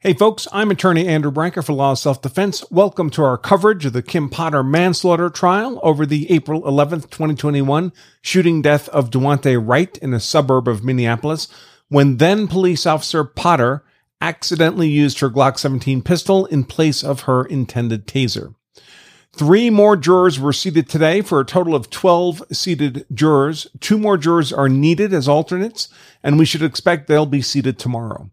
Hey folks, I'm attorney Andrew Branca for Law of Self-Defense. Welcome to our coverage of the Kim Potter manslaughter trial over the April 11th, 2021 shooting death of Daunte Wright in a suburb of Minneapolis when then police officer Potter accidentally used her Glock 17 pistol in place of her intended taser. Three more jurors were seated today for a total of 12 seated jurors. Two more jurors are needed as alternates, and we should expect they'll be seated tomorrow.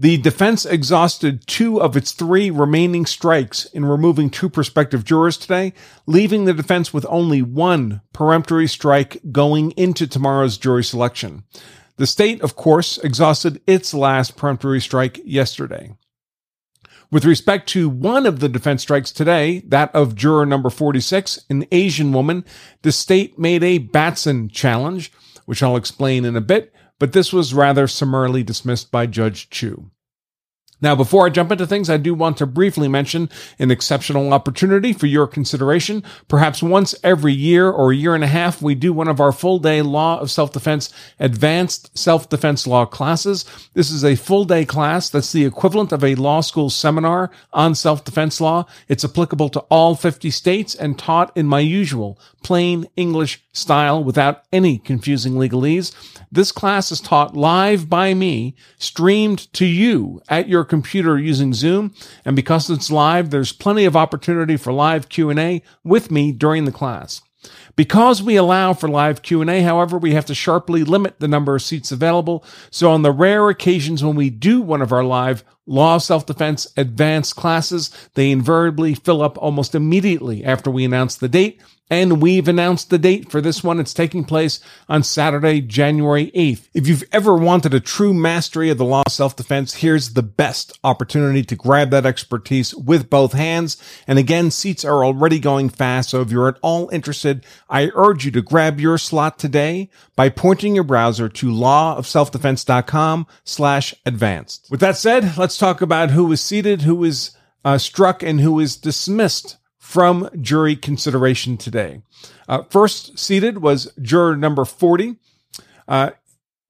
The defense exhausted two of its three remaining strikes in removing two prospective jurors today, leaving the defense with only one peremptory strike going into tomorrow's jury selection. The state, of course, exhausted its last peremptory strike yesterday. With respect to one of the defense strikes today, that of juror number 46, an Asian woman, the state made a Batson challenge, which I'll explain in a bit, but this was rather summarily dismissed by Judge Chu. Now, before I jump into things, I do want to briefly mention an exceptional opportunity for your consideration. Perhaps once every year or a year and a half, we do one of our full day law of self-defense advanced self-defense law classes. This is a full day class that's the equivalent of a law school seminar on self-defense law. It's applicable to all 50 states and taught in my usual plain English style without any confusing legalese. This class is taught live by me, streamed to you at your computer using Zoom. And because it's live, there's plenty of opportunity for live Q&A with me during the class. Because we allow for live Q&A, however, we have to sharply limit the number of seats available. So on the rare occasions when we do one of our live law of self-defense advanced classes, they invariably fill up almost immediately after we announce the date. And we've announced the date for this one. It's taking place on Saturday, January 8th. If you've ever wanted a true mastery of the law of self-defense, here's the best opportunity to grab that expertise with both hands. And again, seats are already going fast. So if you're at all interested, I urge you to grab your slot today by pointing your browser to lawofselfdefense.com slash advanced. With that said, let's talk about who was seated, who was uh, struck, and who was dismissed from jury consideration today. Uh, first seated was juror number 40, uh,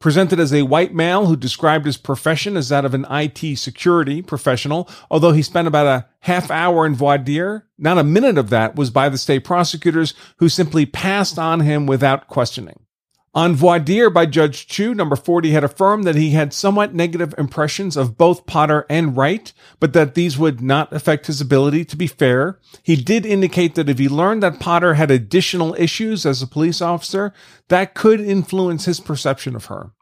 presented as a white male who described his profession as that of an IT security professional, although he spent about a half hour in voir dire. Not a minute of that was by the state prosecutors who simply passed on him without questioning. On voir dire by Judge Chu, number 40 had affirmed that he had somewhat negative impressions of both Potter and Wright, but that these would not affect his ability to be fair. He did indicate that if he learned that Potter had additional issues as a police officer, that could influence his perception of her.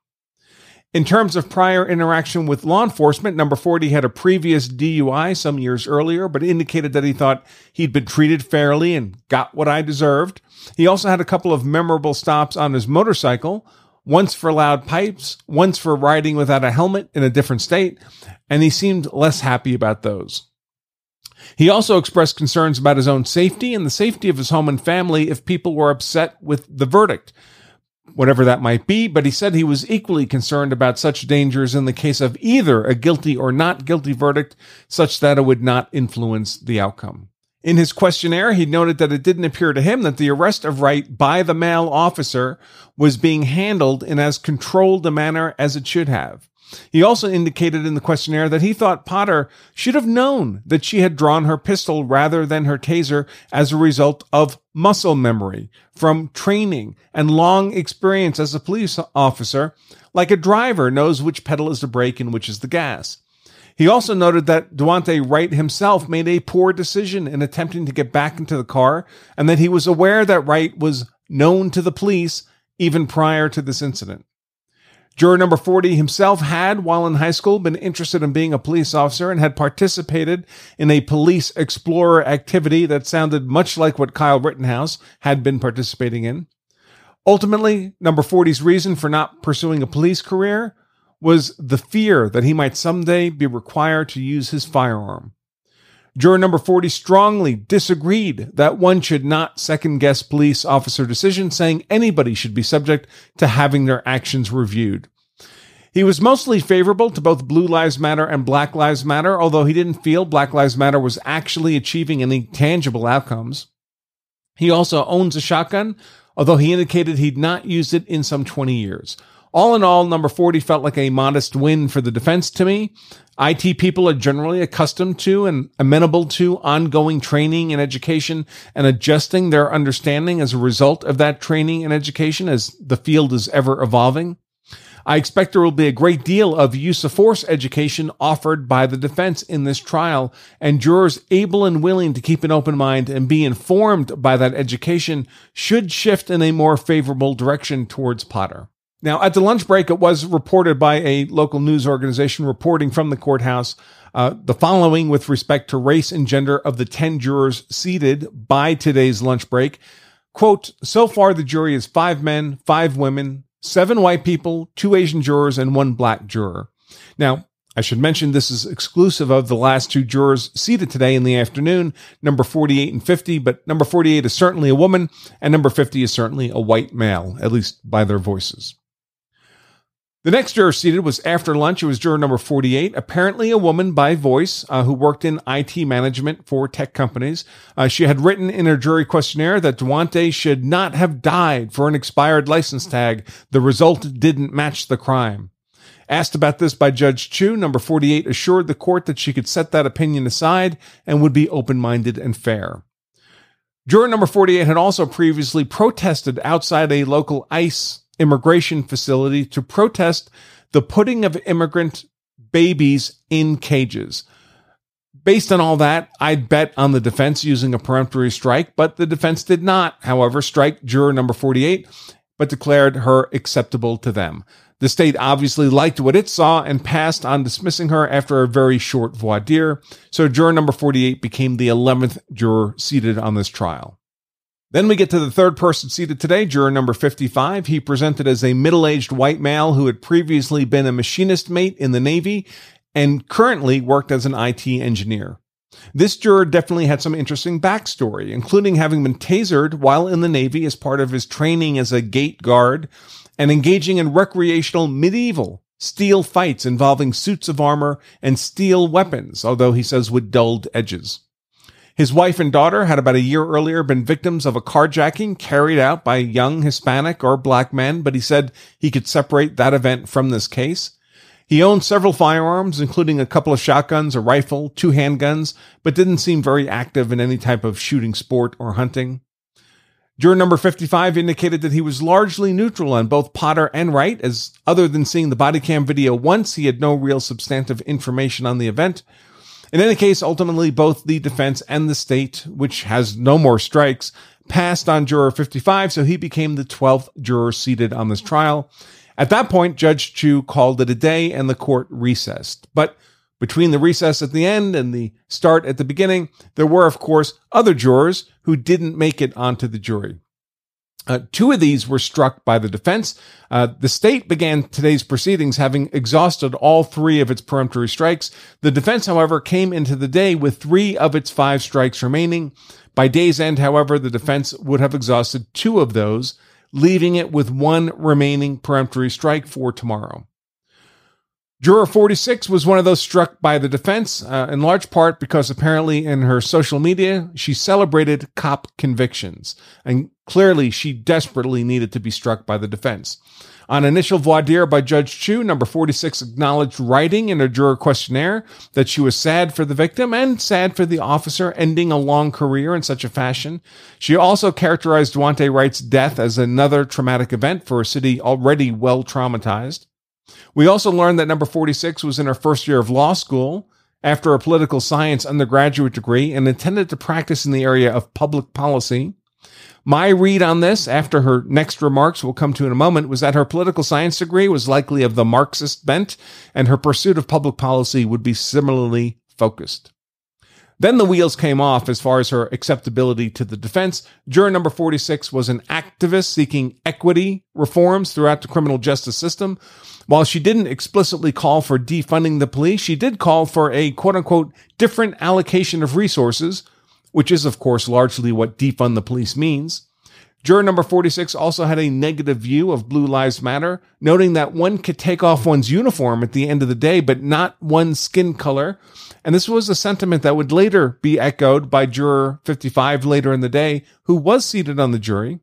In terms of prior interaction with law enforcement, number 40 had a previous DUI some years earlier, but indicated that he thought he'd been treated fairly and got what I deserved. He also had a couple of memorable stops on his motorcycle, once for loud pipes, once for riding without a helmet in a different state, and he seemed less happy about those. He also expressed concerns about his own safety and the safety of his home and family if people were upset with the verdict whatever that might be, but he said he was equally concerned about such dangers in the case of either a guilty or not guilty verdict, such that it would not influence the outcome. In his questionnaire, he noted that it didn't appear to him that the arrest of Wright by the male officer was being handled in as controlled a manner as it should have. He also indicated in the questionnaire that he thought Potter should have known that she had drawn her pistol rather than her taser as a result of muscle memory from training and long experience as a police officer, like a driver knows which pedal is the brake and which is the gas. He also noted that Daunte Wright himself made a poor decision in attempting to get back into the car and that he was aware that Wright was known to the police even prior to this incident. Juror number 40 himself had, while in high school, been interested in being a police officer and had participated in a police explorer activity that sounded much like what Kyle Rittenhouse had been participating in. Ultimately, number 40's reason for not pursuing a police career was the fear that he might someday be required to use his firearm. Juror number 40 strongly disagreed that one should not second guess police officer decisions, saying anybody should be subject to having their actions reviewed. He was mostly favorable to both Blue Lives Matter and Black Lives Matter, although he didn't feel Black Lives Matter was actually achieving any tangible outcomes. He also owns a shotgun, although he indicated he'd not used it in some 20 years. All in all, number 40 felt like a modest win for the defense to me. IT people are generally accustomed to and amenable to ongoing training and education and adjusting their understanding as a result of that training and education as the field is ever evolving. I expect there will be a great deal of use of force education offered by the defense in this trial, and jurors able and willing to keep an open mind and be informed by that education should shift in a more favorable direction towards Potter. Now, at the lunch break, it was reported by a local news organization reporting from the courthouse uh, the following with respect to race and gender of the 10 jurors seated by today's lunch break. Quote, so far the jury is five men, five women, seven white people, two Asian jurors, and one black juror. Now, I should mention this is exclusive of the last two jurors seated today in the afternoon, number 48 and 50, but number 48 is certainly a woman, and number 50 is certainly a white male, at least by their voices. The next juror seated was after lunch. It was juror number 48, apparently a woman by voice uh, who worked in IT management for tech companies. Uh, she had written in her jury questionnaire that Daunte should not have died for an expired license tag. The result didn't match the crime. Asked about this by Judge Chu, number 48 assured the court that she could set that opinion aside and would be open minded and fair. Juror number 48 had also previously protested outside a local ICE immigration facility to protest the putting of immigrant babies in cages. Based on all that, I'd bet on the defense using a peremptory strike, but the defense did not, however, strike juror number 48, but declared her acceptable to them. The state obviously liked what it saw and passed on dismissing her after a very short voir dire, so juror number 48 became the 11th juror seated on this trial. Then we get to the third person seated today, juror number 55. He presented as a middle aged white male who had previously been a machinist mate in the Navy and currently worked as an IT engineer. This juror definitely had some interesting backstory, including having been tasered while in the Navy as part of his training as a gate guard and engaging in recreational medieval steel fights involving suits of armor and steel weapons, although he says with dulled edges. His wife and daughter had about a year earlier been victims of a carjacking carried out by young Hispanic or black men, but he said he could separate that event from this case. He owned several firearms, including a couple of shotguns, a rifle, two handguns, but didn't seem very active in any type of shooting sport or hunting. Juror number 55 indicated that he was largely neutral on both Potter and Wright, as other than seeing the body cam video once, he had no real substantive information on the event. In any case, ultimately, both the defense and the state, which has no more strikes, passed on juror 55, so he became the 12th juror seated on this trial. At that point, Judge Chu called it a day and the court recessed. But between the recess at the end and the start at the beginning, there were, of course, other jurors who didn't make it onto the jury. Uh, two of these were struck by the defense. Uh, the state began today's proceedings having exhausted all three of its peremptory strikes. The defense, however, came into the day with three of its five strikes remaining. By day's end, however, the defense would have exhausted two of those, leaving it with one remaining peremptory strike for tomorrow. Juror 46 was one of those struck by the defense, uh, in large part because apparently in her social media, she celebrated cop convictions. And clearly, she desperately needed to be struck by the defense. On initial voir dire by Judge Chu, number 46 acknowledged writing in her juror questionnaire that she was sad for the victim and sad for the officer ending a long career in such a fashion. She also characterized Daunte Wright's death as another traumatic event for a city already well traumatized. We also learned that number 46 was in her first year of law school after a political science undergraduate degree and intended to practice in the area of public policy. My read on this, after her next remarks we'll come to in a moment, was that her political science degree was likely of the Marxist bent, and her pursuit of public policy would be similarly focused. Then the wheels came off as far as her acceptability to the defense. Juror number 46 was an activist seeking equity reforms throughout the criminal justice system. While she didn't explicitly call for defunding the police, she did call for a quote unquote different allocation of resources, which is, of course, largely what defund the police means. Juror number 46 also had a negative view of Blue Lives Matter, noting that one could take off one's uniform at the end of the day, but not one's skin color. And this was a sentiment that would later be echoed by juror 55 later in the day, who was seated on the jury.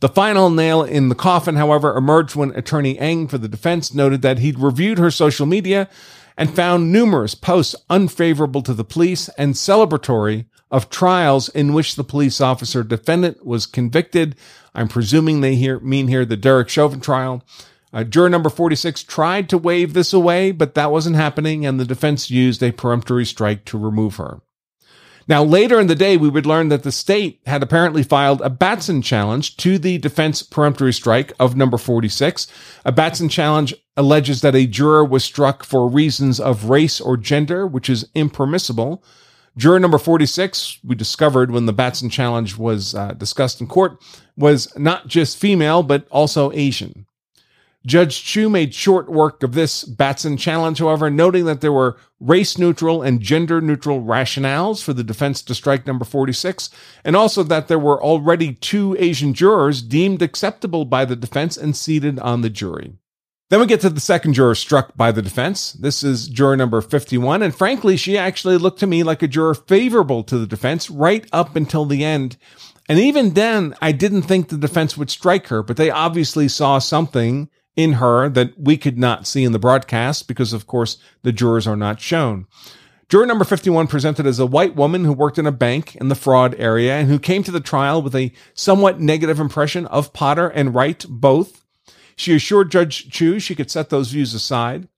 The final nail in the coffin, however, emerged when attorney Engh for the defense noted that he'd reviewed her social media and found numerous posts unfavorable to the police and celebratory of trials in which the police officer defendant was convicted. I'm presuming they here mean here the Derek Chauvin trial. Uh, juror number 46 tried to wave this away, but that wasn't happening, and the defense used a peremptory strike to remove her. Now, later in the day, we would learn that the state had apparently filed a Batson challenge to the defense peremptory strike of number 46. A Batson challenge alleges that a juror was struck for reasons of race or gender, which is impermissible. Juror number 46, we discovered when the Batson challenge was uh, discussed in court, was not just female, but also Asian. Judge Chu made short work of this Batson challenge, however, noting that there were race neutral and gender neutral rationales for the defense to strike number 46, and also that there were already two Asian jurors deemed acceptable by the defense and seated on the jury. Then we get to the second juror struck by the defense. This is juror number 51. And frankly, she actually looked to me like a juror favorable to the defense right up until the end. And even then, I didn't think the defense would strike her, but they obviously saw something in her that we could not see in the broadcast because, of course, the jurors are not shown. Juror number 51 presented as a white woman who worked in a bank in the fraud area and who came to the trial with a somewhat negative impression of Potter and Wright both. She assured Judge Chu she could set those views aside.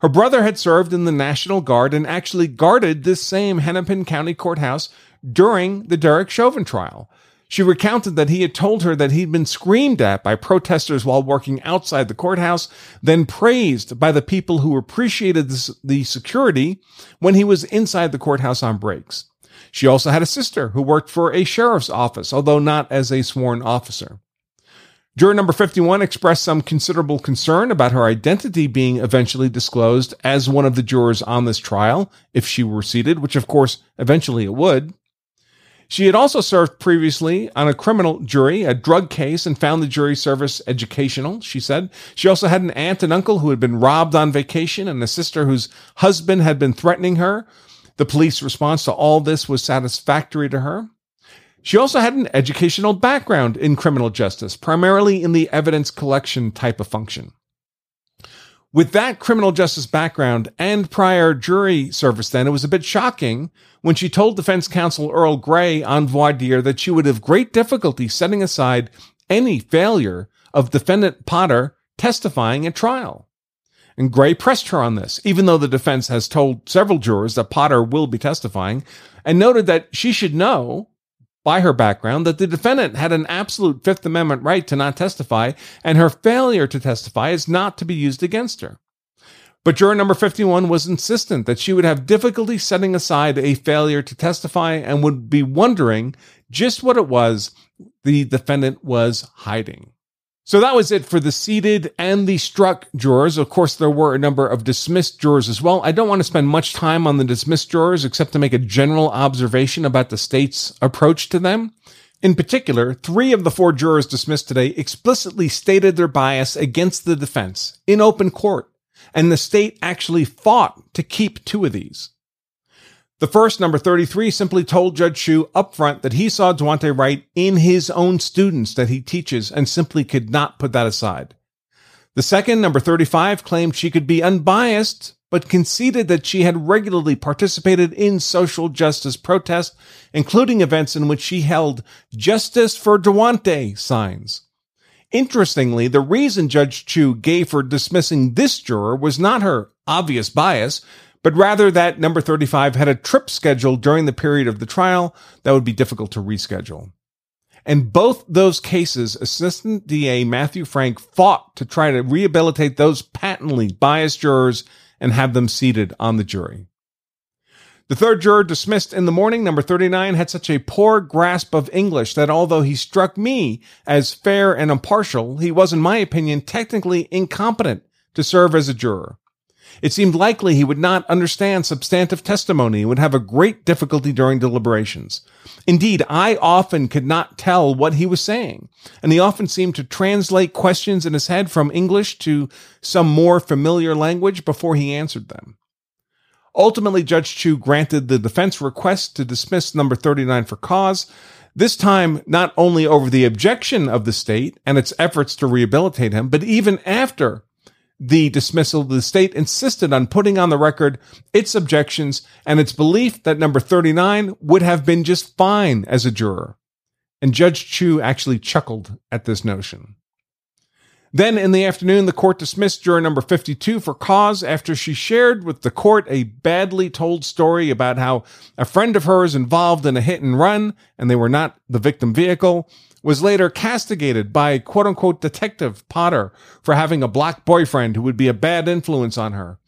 Her brother had served in the National Guard and actually guarded this same Hennepin County courthouse during the Derek Chauvin trial. She recounted that he had told her that he'd been screamed at by protesters while working outside the courthouse, then praised by the people who appreciated the security when he was inside the courthouse on breaks. She also had a sister who worked for a sheriff's office, although not as a sworn officer. Juror number 51 expressed some considerable concern about her identity being eventually disclosed as one of the jurors on this trial, if she were seated, which of course eventually it would. She had also served previously on a criminal jury, a drug case, and found the jury service educational, she said. She also had an aunt and uncle who had been robbed on vacation and a sister whose husband had been threatening her. The police response to all this was satisfactory to her. She also had an educational background in criminal justice, primarily in the evidence collection type of function. With that criminal justice background and prior jury service, then it was a bit shocking when she told defense counsel Earl Gray on voir dire that she would have great difficulty setting aside any failure of defendant Potter testifying at trial. And Gray pressed her on this, even though the defense has told several jurors that Potter will be testifying, and noted that she should know by her background that the defendant had an absolute Fifth Amendment right to not testify, and her failure to testify is not to be used against her. But juror number 51 was insistent that she would have difficulty setting aside a failure to testify and would be wondering just what it was the defendant was hiding. So that was it for the seated and the struck jurors. Of course, there were a number of dismissed jurors as well. I don't want to spend much time on the dismissed jurors except to make a general observation about the state's approach to them. In particular, three of the four jurors dismissed today explicitly stated their bias against the defense in open court, and the state actually fought to keep two of these. The first, number 33, simply told Judge Chu upfront that he saw Daunte Wright in his own students that he teaches and simply could not put that aside. The second, number 35, claimed she could be unbiased, but conceded that she had regularly participated in social justice protests, including events in which she held Justice for Daunte signs. Interestingly, the reason Judge Chu gave for dismissing this juror was not her obvious bias, but rather that number 35 had a trip scheduled during the period of the trial that would be difficult to reschedule. In both those cases, Assistant DA Matthew Frank fought to try to rehabilitate those patently biased jurors and have them seated on the jury. The third juror dismissed in the morning, number 39, had such a poor grasp of English that although he struck me as fair and impartial, he was, in my opinion, technically incompetent to serve as a juror. It seemed likely he would not understand substantive testimony and would have a great difficulty during deliberations. Indeed, I often could not tell what he was saying, and he often seemed to translate questions in his head from English to some more familiar language before he answered them. Ultimately, Judge Chu granted the defense request to dismiss number 39 for cause. This time, not only over the objection of the state and its efforts to rehabilitate him, but even after the dismissal, the state insisted on putting on the record its objections and its belief that number 39 would have been just fine as a juror. And Judge Chu actually chuckled at this notion. Then in the afternoon, the court dismissed juror number 52 for cause after she shared with the court a badly told story about how a friend of hers involved in a hit and run, and they were not the victim vehicle, was later castigated by quote unquote detective Potter for having a black boyfriend who would be a bad influence on her.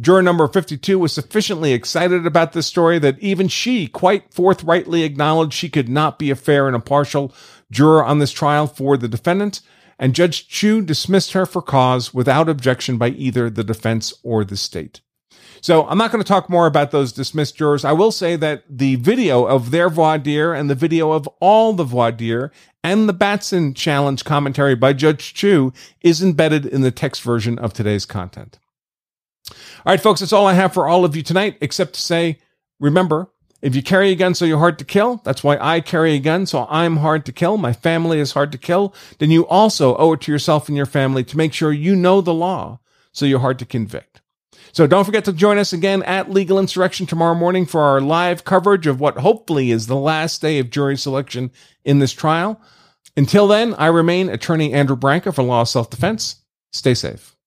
Juror number 52 was sufficiently excited about this story that even she quite forthrightly acknowledged she could not be a fair and impartial juror on this trial for the defendant and Judge Chu dismissed her for cause without objection by either the defense or the state. So I'm not going to talk more about those dismissed jurors. I will say that the video of their voir dire and the video of all the voir dire and the Batson challenge commentary by Judge Chu is embedded in the text version of today's content. All right, folks, that's all I have for all of you tonight, except to say, remember, if you carry a gun so you're hard to kill, that's why I carry a gun so I'm hard to kill, my family is hard to kill, then you also owe it to yourself and your family to make sure you know the law so you're hard to convict. So don't forget to join us again at Legal Insurrection tomorrow morning for our live coverage of what hopefully is the last day of jury selection in this trial. Until then, I remain attorney Andrew Branca for Law of Self Defense. Stay safe.